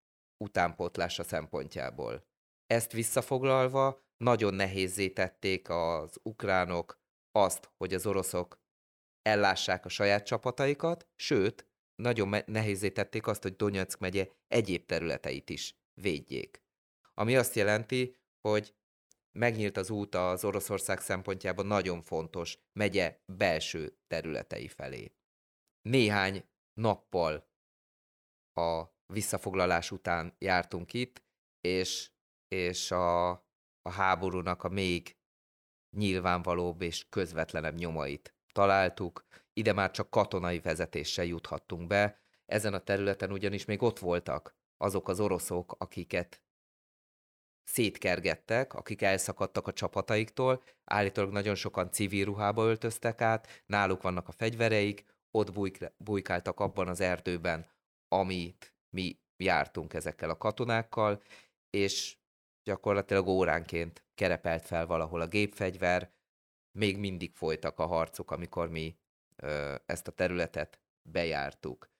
utánpótlása szempontjából. Ezt visszafoglalva nagyon nehézé tették az ukránok azt, hogy az oroszok ellássák a saját csapataikat, sőt, nagyon nehézé tették azt, hogy Donetsk megye egyéb területeit is védjék. Ami azt jelenti, hogy megnyílt az út az Oroszország szempontjában nagyon fontos megye belső területei felé. néhány nappal a visszafoglalás után jártunk itt, és, és a, a háborúnak a még nyilvánvalóbb és közvetlenebb nyomait találtuk. Ide már csak katonai vezetéssel juthattunk be. Ezen a területen ugyanis még ott voltak azok az oroszok, akiket szétkergettek, akik elszakadtak a csapataiktól, állítólag nagyon sokan civil ruhába öltöztek át, náluk vannak a fegyvereik, ott bujk- bujkáltak abban az erdőben, amit mi jártunk ezekkel a katonákkal, és gyakorlatilag óránként kerepelt fel valahol a gépfegyver, még mindig folytak a harcok, amikor mi ö, ezt a területet bejártuk.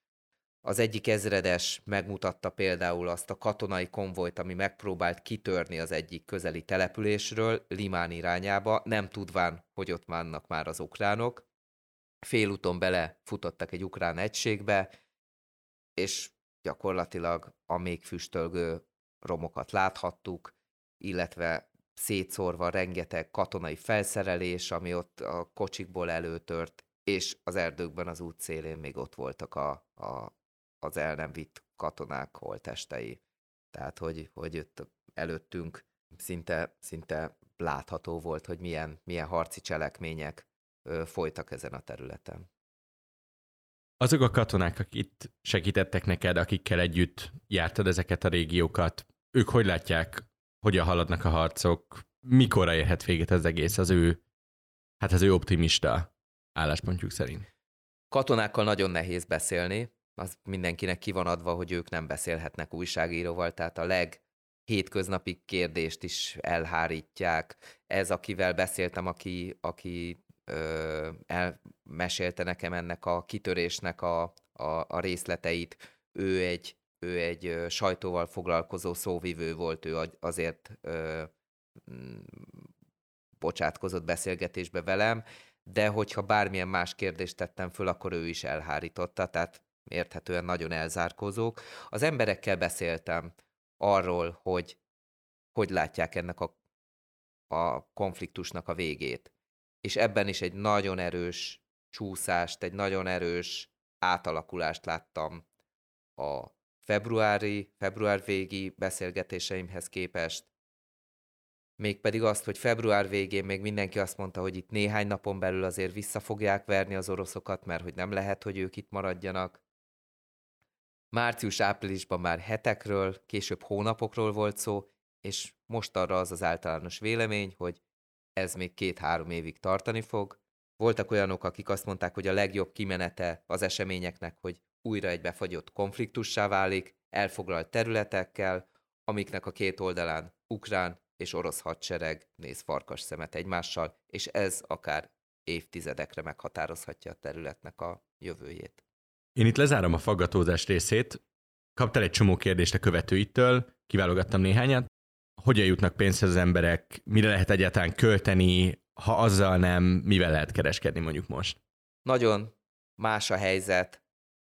Az egyik ezredes megmutatta például azt a katonai konvojt, ami megpróbált kitörni az egyik közeli településről, Limán irányába, nem tudván, hogy ott vannak már az ukránok. Félúton bele futottak egy ukrán egységbe, és gyakorlatilag a még füstölgő romokat láthattuk, illetve szétszórva rengeteg katonai felszerelés, ami ott a kocsikból előtört, és az erdőkben az út szélén még ott voltak a, a, az el nem vitt katonák holtestei. Tehát, hogy, hogy itt előttünk szinte, szinte látható volt, hogy milyen, milyen harci cselekmények ö, folytak ezen a területen. Azok a katonák, akik itt segítettek neked, akikkel együtt jártad ezeket a régiókat, ők hogy látják, hogyan haladnak a harcok, mikor érhet véget az egész az ő, hát az ő optimista álláspontjuk szerint? Katonákkal nagyon nehéz beszélni, az mindenkinek ki van adva, hogy ők nem beszélhetnek újságíróval, tehát a leg hétköznapi kérdést is elhárítják. Ez, akivel beszéltem, aki, aki ö, elmesélte nekem ennek a kitörésnek a, a, a részleteit, ő egy, ő egy sajtóval foglalkozó szóvivő volt, ő azért ö, bocsátkozott beszélgetésbe velem, de hogyha bármilyen más kérdést tettem föl, akkor ő is elhárította, tehát érthetően nagyon elzárkózók. Az emberekkel beszéltem arról, hogy hogy látják ennek a, a konfliktusnak a végét. És ebben is egy nagyon erős csúszást, egy nagyon erős átalakulást láttam a februári, február végi beszélgetéseimhez képest, mégpedig azt, hogy február végén még mindenki azt mondta, hogy itt néhány napon belül azért vissza fogják verni az oroszokat, mert hogy nem lehet, hogy ők itt maradjanak. Március-áprilisban már hetekről, később hónapokról volt szó, és most arra az az általános vélemény, hogy ez még két-három évig tartani fog. Voltak olyanok, akik azt mondták, hogy a legjobb kimenete az eseményeknek, hogy újra egy befagyott konfliktussá válik, elfoglalt területekkel, amiknek a két oldalán ukrán és orosz hadsereg néz farkas szemet egymással, és ez akár évtizedekre meghatározhatja a területnek a jövőjét. Én itt lezárom a faggatózás részét. Kaptál egy csomó kérdést a követőittől, kiválogattam néhányat. Hogyan jutnak pénzhez az emberek, mire lehet egyáltalán költeni, ha azzal nem, mivel lehet kereskedni mondjuk most? Nagyon más a helyzet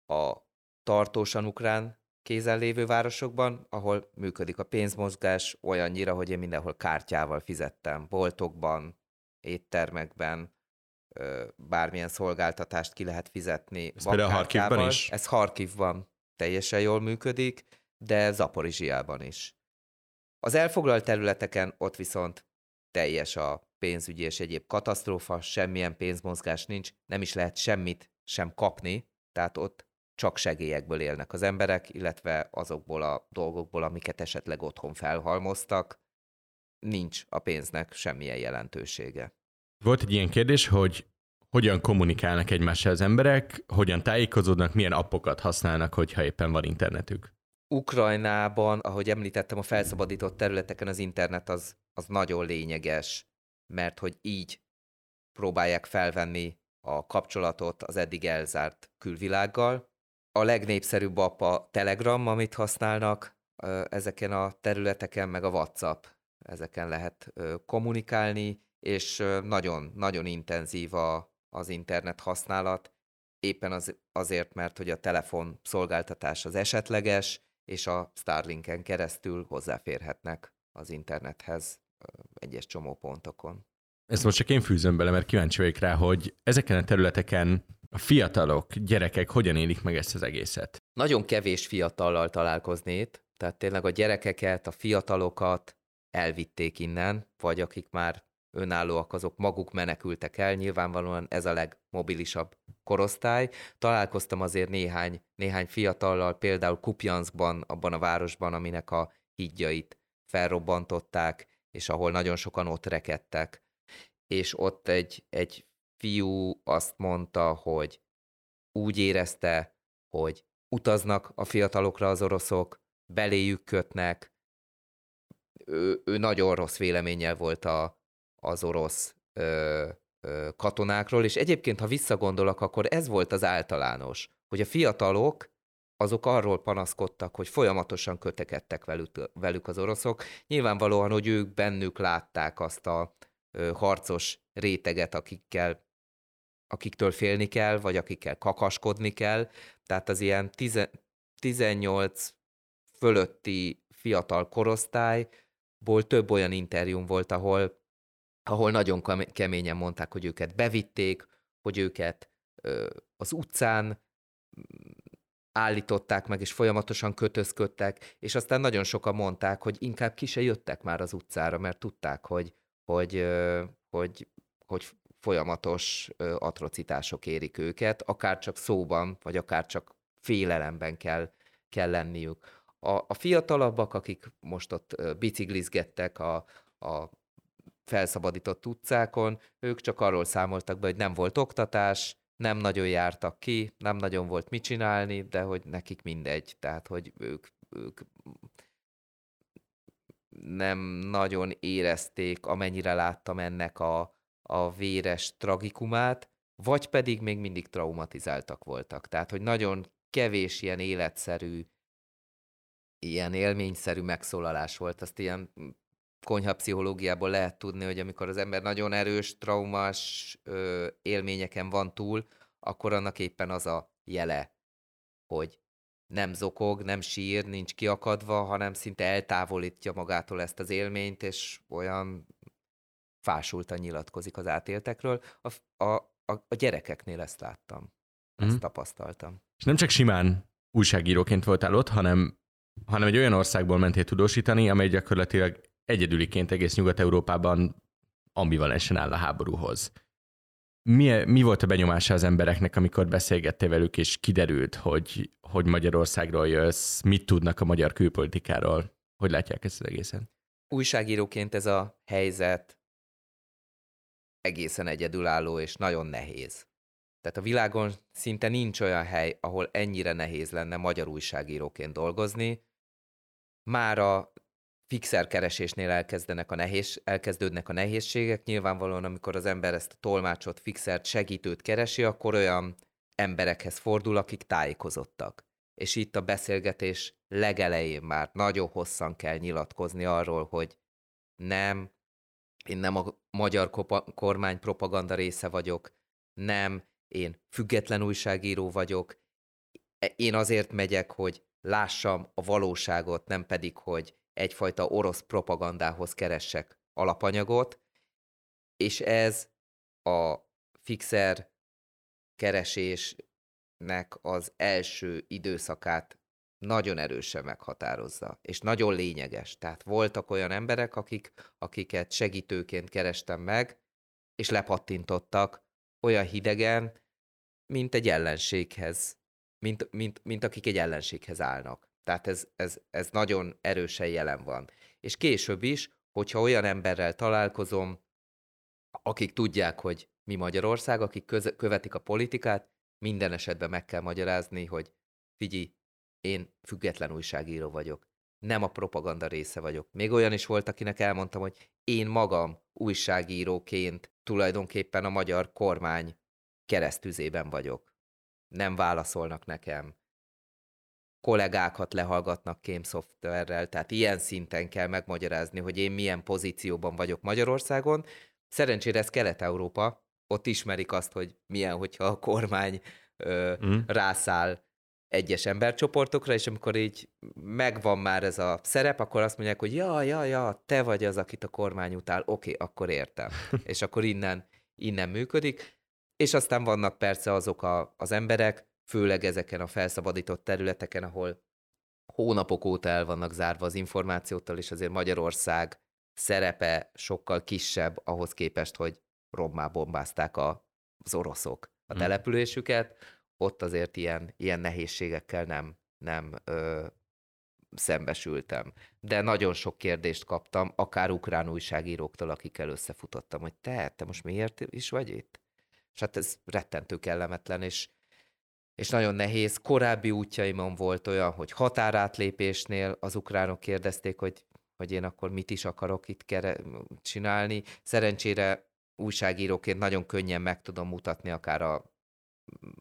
a tartósan ukrán kézen lévő városokban, ahol működik a pénzmozgás olyannyira, hogy én mindenhol kártyával fizettem, boltokban, éttermekben, bármilyen szolgáltatást ki lehet fizetni. Ez például Harkivban is? Ez Harkivban teljesen jól működik, de Zaporizsiában is. Az elfoglalt területeken ott viszont teljes a pénzügyi és egyéb katasztrófa, semmilyen pénzmozgás nincs, nem is lehet semmit sem kapni, tehát ott csak segélyekből élnek az emberek, illetve azokból a dolgokból, amiket esetleg otthon felhalmoztak, nincs a pénznek semmilyen jelentősége. Volt egy ilyen kérdés, hogy hogyan kommunikálnak egymással az emberek, hogyan tájékozódnak, milyen appokat használnak, hogyha éppen van internetük. Ukrajnában, ahogy említettem, a felszabadított területeken az internet az, az nagyon lényeges, mert hogy így próbálják felvenni a kapcsolatot az eddig elzárt külvilággal. A legnépszerűbb app a Telegram, amit használnak ezeken a területeken, meg a WhatsApp. Ezeken lehet kommunikálni, és nagyon, nagyon intenzív a, az internet használat, éppen az, azért, mert hogy a telefon szolgáltatás az esetleges, és a Starlinken keresztül hozzáférhetnek az internethez egyes csomópontokon. Ezt most csak én fűzöm bele, mert kíváncsi vagyok rá, hogy ezeken a területeken A fiatalok, gyerekek hogyan élik meg ezt az egészet? Nagyon kevés fiatallal találkozni itt, tehát tényleg a gyerekeket, a fiatalokat elvitték innen, vagy akik már önállóak, azok maguk menekültek el, nyilvánvalóan ez a legmobilisabb korosztály. Találkoztam azért néhány, néhány fiatallal, például Kupjanszban, abban a városban, aminek a hídjait felrobbantották, és ahol nagyon sokan ott rekedtek. És ott egy, egy fiú azt mondta, hogy úgy érezte, hogy utaznak a fiatalokra az oroszok, beléjük kötnek, ő, ő nagyon rossz véleménnyel volt a, az orosz ö, ö, katonákról, és egyébként, ha visszagondolok, akkor ez volt az általános, hogy a fiatalok azok arról panaszkodtak, hogy folyamatosan kötekedtek velük, velük az oroszok. Nyilvánvalóan, hogy ők bennük látták azt a ö, harcos réteget, akikkel akiktől félni kell, vagy akikkel kakaskodni kell. Tehát az ilyen 18 fölötti fiatal korosztályból több olyan interjúm volt, ahol, ahol nagyon keményen mondták, hogy őket bevitték, hogy őket ö, az utcán mm, állították meg, és folyamatosan kötözködtek, és aztán nagyon sokan mondták, hogy inkább ki se jöttek már az utcára, mert tudták, hogy, hogy, hogy, hogy folyamatos atrocitások érik őket, akár csak szóban, vagy akár csak félelemben kell, kell lenniük. A, a fiatalabbak, akik most ott biciklizgettek a, a felszabadított utcákon, ők csak arról számoltak be, hogy nem volt oktatás, nem nagyon jártak ki, nem nagyon volt mit csinálni, de hogy nekik mindegy, tehát hogy ők, ők nem nagyon érezték, amennyire láttam ennek a, a véres tragikumát, vagy pedig még mindig traumatizáltak voltak. Tehát, hogy nagyon kevés ilyen életszerű, ilyen élményszerű megszólalás volt. Azt ilyen konyhapszichológiából lehet tudni, hogy amikor az ember nagyon erős, traumás ö, élményeken van túl, akkor annak éppen az a jele, hogy nem zokog, nem sír, nincs kiakadva, hanem szinte eltávolítja magától ezt az élményt, és olyan fásultan nyilatkozik az átéltekről. A, a, a, a gyerekeknél ezt láttam, ezt mm. tapasztaltam. És nem csak simán újságíróként voltál ott, hanem, hanem egy olyan országból mentél tudósítani, amely gyakorlatilag egyedüliként egész Nyugat-Európában ambivalensen áll a háborúhoz. Mi, mi volt a benyomása az embereknek, amikor beszélgettél velük, és kiderült, hogy, hogy Magyarországról jössz, mit tudnak a magyar külpolitikáról? Hogy látják ezt az egészen? Újságíróként ez a helyzet egészen egyedülálló és nagyon nehéz. Tehát a világon szinte nincs olyan hely, ahol ennyire nehéz lenne magyar újságíróként dolgozni. Már a fixer keresésnél elkezdenek a nehéz, elkezdődnek a nehézségek. Nyilvánvalóan, amikor az ember ezt a tolmácsot, fixert, segítőt keresi, akkor olyan emberekhez fordul, akik tájékozottak. És itt a beszélgetés legelején már nagyon hosszan kell nyilatkozni arról, hogy nem, én nem a magyar kormány propaganda része vagyok, nem, én független újságíró vagyok, e, én azért megyek, hogy lássam a valóságot, nem pedig, hogy egyfajta orosz propagandához keressek alapanyagot, és ez a fixer keresésnek az első időszakát nagyon erősen meghatározza, és nagyon lényeges. Tehát voltak olyan emberek, akik, akiket segítőként kerestem meg, és lepattintottak olyan hidegen, mint egy ellenséghez, mint, mint, mint akik egy ellenséghez állnak. Tehát ez, ez, ez nagyon erősen jelen van. És később is, hogyha olyan emberrel találkozom, akik tudják, hogy mi Magyarország, akik köze, követik a politikát, minden esetben meg kell magyarázni, hogy figyelj, én független újságíró vagyok. Nem a propaganda része vagyok. Még olyan is volt, akinek elmondtam, hogy én magam újságíróként tulajdonképpen a magyar kormány keresztüzében vagyok. Nem válaszolnak nekem. Kollégákat lehallgatnak kémszoftverrel, tehát ilyen szinten kell megmagyarázni, hogy én milyen pozícióban vagyok Magyarországon. Szerencsére ez Kelet-Európa, ott ismerik azt, hogy milyen, hogyha a kormány ö, mm. rászáll egyes embercsoportokra, és amikor így megvan már ez a szerep, akkor azt mondják, hogy ja, ja, ja, te vagy az, akit a kormány utál, oké, okay, akkor értem. és akkor innen, innen működik. És aztán vannak persze azok a, az emberek, főleg ezeken a felszabadított területeken, ahol hónapok óta el vannak zárva az információtól, és azért Magyarország szerepe sokkal kisebb ahhoz képest, hogy rommá bombázták a, az oroszok a hmm. településüket, ott azért ilyen, ilyen nehézségekkel nem, nem ö, szembesültem. De nagyon sok kérdést kaptam, akár ukrán újságíróktól, akikkel összefutottam, hogy te, te most miért is vagy itt? És hát ez rettentő kellemetlen, és, és nagyon nehéz. Korábbi útjaimon volt olyan, hogy határátlépésnél az ukránok kérdezték, hogy, hogy én akkor mit is akarok itt kere- csinálni. Szerencsére újságíróként nagyon könnyen meg tudom mutatni akár a,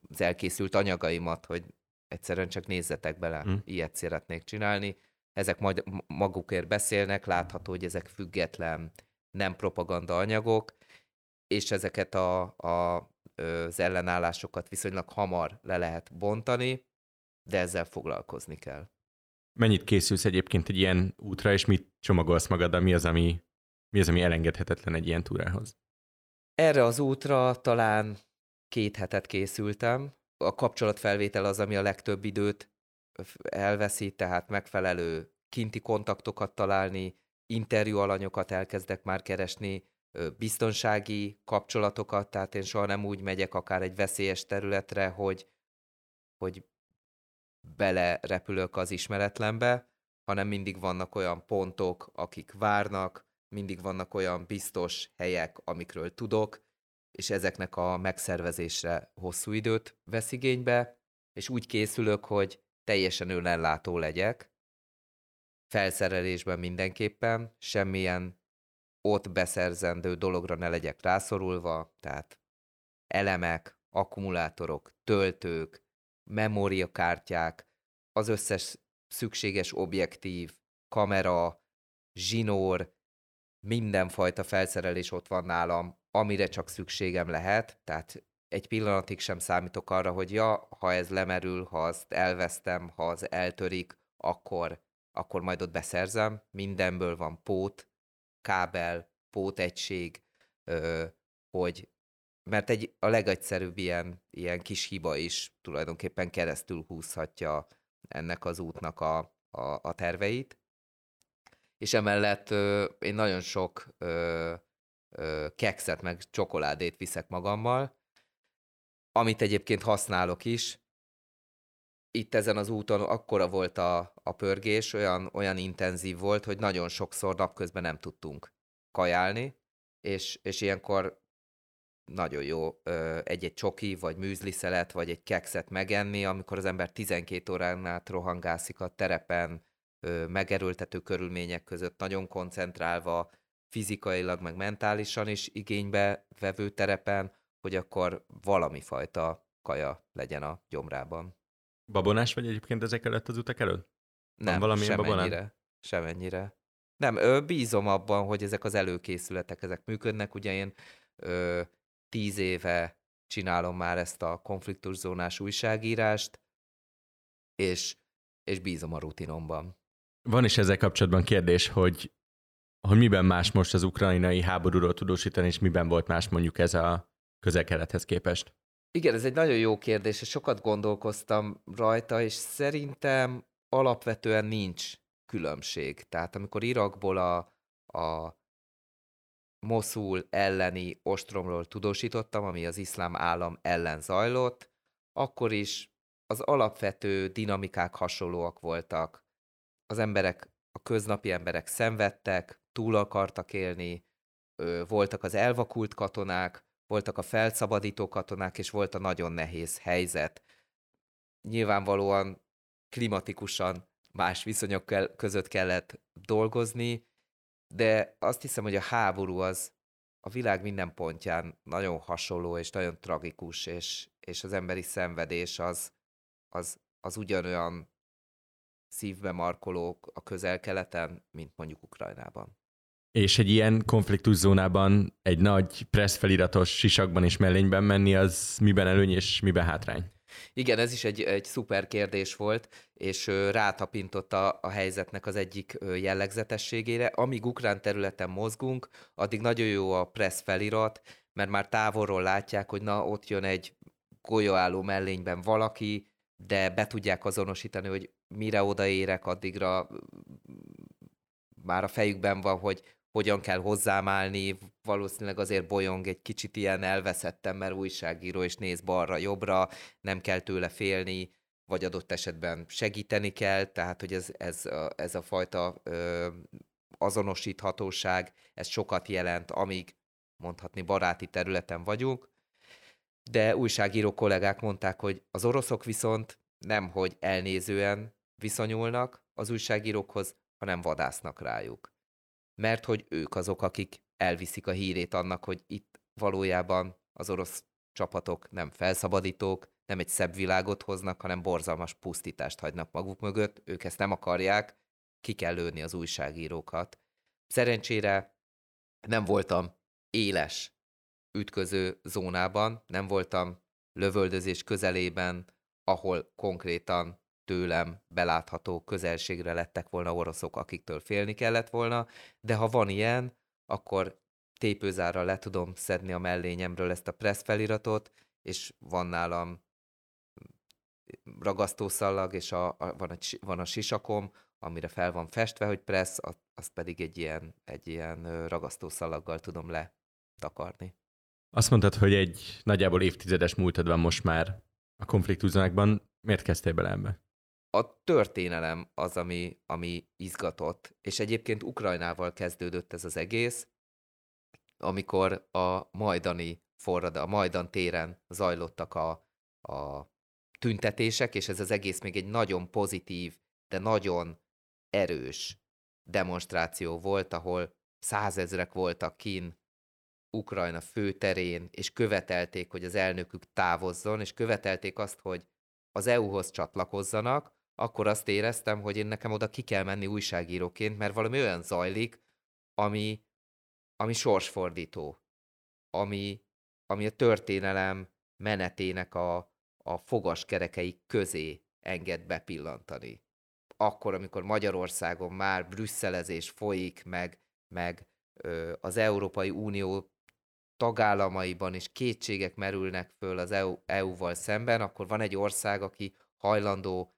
az elkészült anyagaimat, hogy egyszerűen csak nézzetek bele, hmm. ilyet szeretnék csinálni. Ezek majd magukért beszélnek, látható, hogy ezek független, nem propaganda anyagok, és ezeket a, a, az ellenállásokat viszonylag hamar le lehet bontani, de ezzel foglalkozni kell. Mennyit készülsz egyébként egy ilyen útra, és mit csomagolsz magaddal? Mi az, ami, mi az, ami elengedhetetlen egy ilyen túrához? Erre az útra talán két hetet készültem. A kapcsolatfelvétel az, ami a legtöbb időt elveszi, tehát megfelelő kinti kontaktokat találni, interjú alanyokat elkezdek már keresni, biztonsági kapcsolatokat, tehát én soha nem úgy megyek akár egy veszélyes területre, hogy, hogy belerepülök az ismeretlenbe, hanem mindig vannak olyan pontok, akik várnak, mindig vannak olyan biztos helyek, amikről tudok, és ezeknek a megszervezésre hosszú időt vesz igénybe, és úgy készülök, hogy teljesen önellátó legyek, felszerelésben mindenképpen, semmilyen ott beszerzendő dologra ne legyek rászorulva, tehát elemek, akkumulátorok, töltők, memóriakártyák, az összes szükséges objektív, kamera, zsinór, mindenfajta felszerelés ott van nálam, amire csak szükségem lehet, tehát egy pillanatig sem számítok arra, hogy ja, ha ez lemerül, ha azt elvesztem, ha az eltörik, akkor, akkor majd ott beszerzem. Mindenből van pót, kábel, pótegység, hogy mert egy, a legegyszerűbb ilyen, ilyen kis hiba is tulajdonképpen keresztül húzhatja ennek az útnak a, a, a terveit. És emellett ö, én nagyon sok ö, kekszet meg csokoládét viszek magammal, amit egyébként használok is. Itt ezen az úton akkora volt a, a pörgés, olyan, olyan intenzív volt, hogy nagyon sokszor napközben nem tudtunk kajálni, és, és ilyenkor nagyon jó egy-egy csoki, vagy műzliszelet, vagy egy kekszet megenni, amikor az ember 12 órán át rohangászik a terepen, megerőltető körülmények között, nagyon koncentrálva, fizikailag, meg mentálisan is igénybe vevő terepen, hogy akkor valami fajta kaja legyen a gyomrában. Babonás vagy egyébként ezek előtt az utak előtt? Nem, Van semennyire. Semennyire. Nem, ö, bízom abban, hogy ezek az előkészületek, ezek működnek. Ugye én ö, tíz éve csinálom már ezt a konfliktuszónás újságírást, és, és bízom a rutinomban. Van is ezzel kapcsolatban kérdés, hogy, hogy miben más most az ukrajnai háborúról tudósítani, és miben volt más mondjuk ez a közel-kelethez képest? Igen, ez egy nagyon jó kérdés, és sokat gondolkoztam rajta, és szerintem alapvetően nincs különbség. Tehát amikor Irakból a, a Moszul elleni ostromról tudósítottam, ami az iszlám állam ellen zajlott, akkor is az alapvető dinamikák hasonlóak voltak. Az emberek, a köznapi emberek szenvedtek, túl akartak élni, voltak az elvakult katonák, voltak a felszabadító katonák, és volt a nagyon nehéz helyzet. Nyilvánvalóan klimatikusan más viszonyok között kellett dolgozni, de azt hiszem, hogy a háború az a világ minden pontján nagyon hasonló és nagyon tragikus, és, és az emberi szenvedés az, az, az ugyanolyan szívbe markoló a közel-keleten, mint mondjuk Ukrajnában. És egy ilyen konfliktuszónában egy nagy presszfeliratos sisakban és mellényben menni, az miben előny és miben hátrány? Igen, ez is egy, egy szuper kérdés volt, és rátapintott a, a helyzetnek az egyik jellegzetességére. Amíg ukrán területen mozgunk, addig nagyon jó a pressz felirat, mert már távolról látják, hogy na, ott jön egy golyóálló mellényben valaki, de be tudják azonosítani, hogy mire odaérek, addigra már a fejükben van, hogy hogyan kell hozzám állni, valószínűleg azért bolyong egy kicsit ilyen elveszettem, mert újságíró, és néz balra-jobbra, nem kell tőle félni, vagy adott esetben segíteni kell, tehát hogy ez, ez, ez a fajta ö, azonosíthatóság, ez sokat jelent, amíg mondhatni baráti területen vagyunk, de újságíró kollégák mondták, hogy az oroszok viszont nem, hogy elnézően viszonyulnak az újságírókhoz, hanem vadásznak rájuk. Mert hogy ők azok, akik elviszik a hírét annak, hogy itt valójában az orosz csapatok nem felszabadítók, nem egy szebb világot hoznak, hanem borzalmas pusztítást hagynak maguk mögött. Ők ezt nem akarják, ki kell lőni az újságírókat. Szerencsére nem voltam éles ütköző zónában, nem voltam lövöldözés közelében, ahol konkrétan tőlem belátható közelségre lettek volna oroszok, akiktől félni kellett volna, de ha van ilyen, akkor tépőzárral le tudom szedni a mellényemről ezt a press feliratot, és van nálam ragasztószallag, és a, a, van, a, van a sisakom, amire fel van festve, hogy press, azt pedig egy ilyen, egy ilyen ragasztószalaggal tudom letakarni. Azt mondtad, hogy egy nagyjából évtizedes múltad van most már a konfliktuszónákban. Miért kezdtél bele ebbe? A történelem az, ami, ami izgatott, és egyébként Ukrajnával kezdődött ez az egész, amikor a majdani forrada, a Majdan téren zajlottak a, a tüntetések, és ez az egész még egy nagyon pozitív, de nagyon erős demonstráció volt, ahol százezrek voltak kin Ukrajna főterén, és követelték, hogy az elnökük távozzon, és követelték azt, hogy az EU-hoz csatlakozzanak, akkor azt éreztem, hogy én nekem oda ki kell menni újságíróként, mert valami olyan zajlik, ami, ami sorsfordító, ami, ami a történelem menetének a, a fogaskerekei közé enged bepillantani. Akkor, amikor Magyarországon már brüsszelezés folyik, meg, meg ö, az Európai Unió tagállamaiban is kétségek merülnek föl az EU, EU-val szemben, akkor van egy ország, aki hajlandó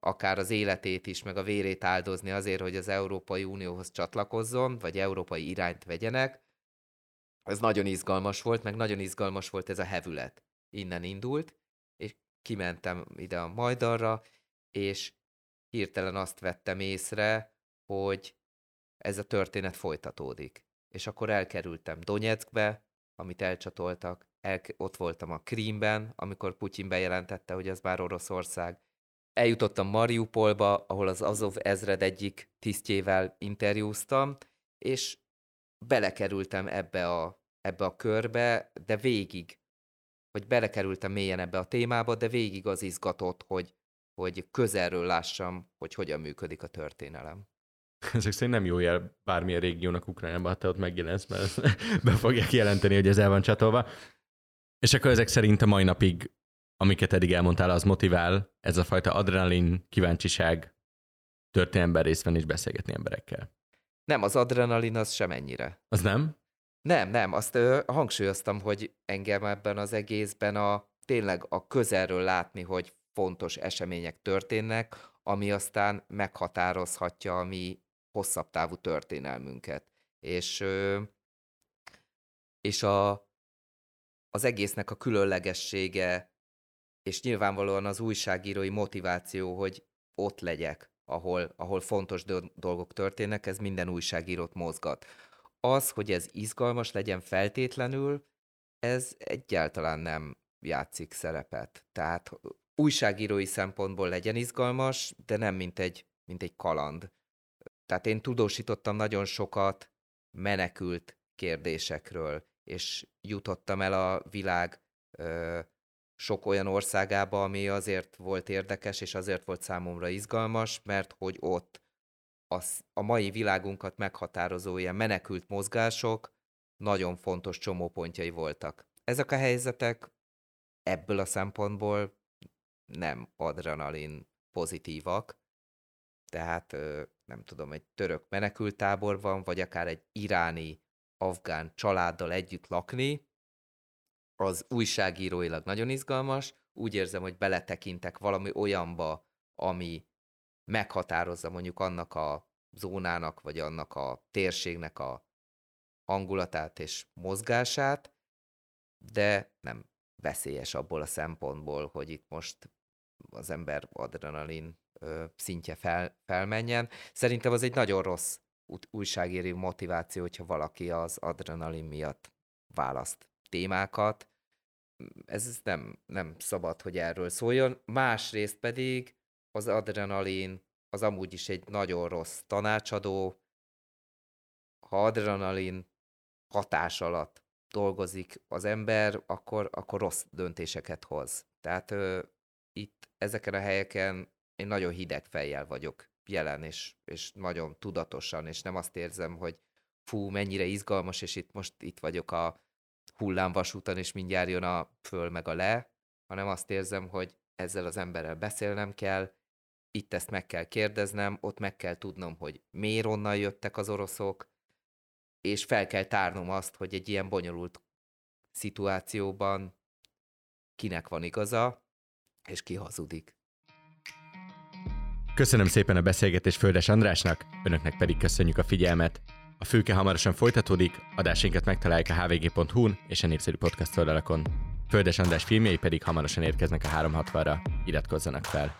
akár az életét is, meg a vérét áldozni azért, hogy az Európai Unióhoz csatlakozzon, vagy európai irányt vegyenek. Ez nagyon izgalmas volt, meg nagyon izgalmas volt ez a hevület. Innen indult, és kimentem ide a Majdanra, és hirtelen azt vettem észre, hogy ez a történet folytatódik. És akkor elkerültem Donetskbe, amit elcsatoltak, el, ott voltam a Krímben, amikor Putyin bejelentette, hogy ez már Oroszország. Eljutottam Mariupolba, ahol az Azov ezred egyik tisztjével interjúztam, és belekerültem ebbe a, ebbe a körbe, de végig, hogy belekerültem mélyen ebbe a témába, de végig az izgatott, hogy, hogy közelről lássam, hogy hogyan működik a történelem. ezek szerint nem jó jel bármilyen régiónak Ukrajnában, ha te ott megjelensz, mert be fogják jelenteni, hogy ez el van csatolva. És akkor ezek szerint a mai napig, amiket eddig elmondtál, az motivál, ez a fajta adrenalin, kíváncsiság, történelemben részt venni és beszélgetni emberekkel. Nem, az adrenalin az sem ennyire. Az nem? Nem, nem, azt ö, hangsúlyoztam, hogy engem ebben az egészben a tényleg a közelről látni, hogy fontos események történnek, ami aztán meghatározhatja a mi hosszabb távú történelmünket. És, és a, az egésznek a különlegessége, és nyilvánvalóan az újságírói motiváció, hogy ott legyek, ahol, ahol fontos dolgok történnek, ez minden újságírót mozgat. Az, hogy ez izgalmas legyen feltétlenül, ez egyáltalán nem játszik szerepet. Tehát újságírói szempontból legyen izgalmas, de nem mint egy, mint egy kaland. Tehát én tudósítottam nagyon sokat menekült kérdésekről, és jutottam el a világ ö, sok olyan országába, ami azért volt érdekes, és azért volt számomra izgalmas, mert hogy ott az, a mai világunkat meghatározó ilyen menekült mozgások nagyon fontos csomópontjai voltak. Ezek a helyzetek ebből a szempontból nem adrenalin pozitívak, tehát nem tudom, egy török menekültáborban, vagy akár egy iráni, afgán családdal együtt lakni, az újságíróilag nagyon izgalmas, úgy érzem, hogy beletekintek valami olyanba, ami meghatározza mondjuk annak a zónának, vagy annak a térségnek a hangulatát és mozgását, de nem veszélyes abból a szempontból, hogy itt most az ember adrenalin szintje fel, felmenjen. Szerintem az egy nagyon rossz újságíró motiváció, hogyha valaki az adrenalin miatt választ témákat. Ez nem, nem szabad, hogy erről szóljon. Másrészt pedig az adrenalin az amúgy is egy nagyon rossz tanácsadó. Ha adrenalin hatás alatt dolgozik az ember, akkor, akkor rossz döntéseket hoz. Tehát ö, itt ezeken a helyeken én nagyon hideg fejjel vagyok jelen, és, és nagyon tudatosan, és nem azt érzem, hogy fú, mennyire izgalmas, és itt most itt vagyok a hullámvasúton, és mindjárt jön a föl meg a le, hanem azt érzem, hogy ezzel az emberrel beszélnem kell, itt ezt meg kell kérdeznem, ott meg kell tudnom, hogy miért onnan jöttek az oroszok, és fel kell tárnom azt, hogy egy ilyen bonyolult szituációban kinek van igaza, és ki hazudik. Köszönöm szépen a beszélgetés Földes Andrásnak, önöknek pedig köszönjük a figyelmet. A fülke hamarosan folytatódik, adásainkat megtalálják a hvg.hu-n és a népszerű podcast oldalakon. Földes András filmjei pedig hamarosan érkeznek a 360-ra, iratkozzanak fel.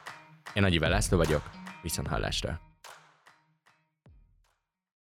Én Nagy László vagyok, viszont hallásra.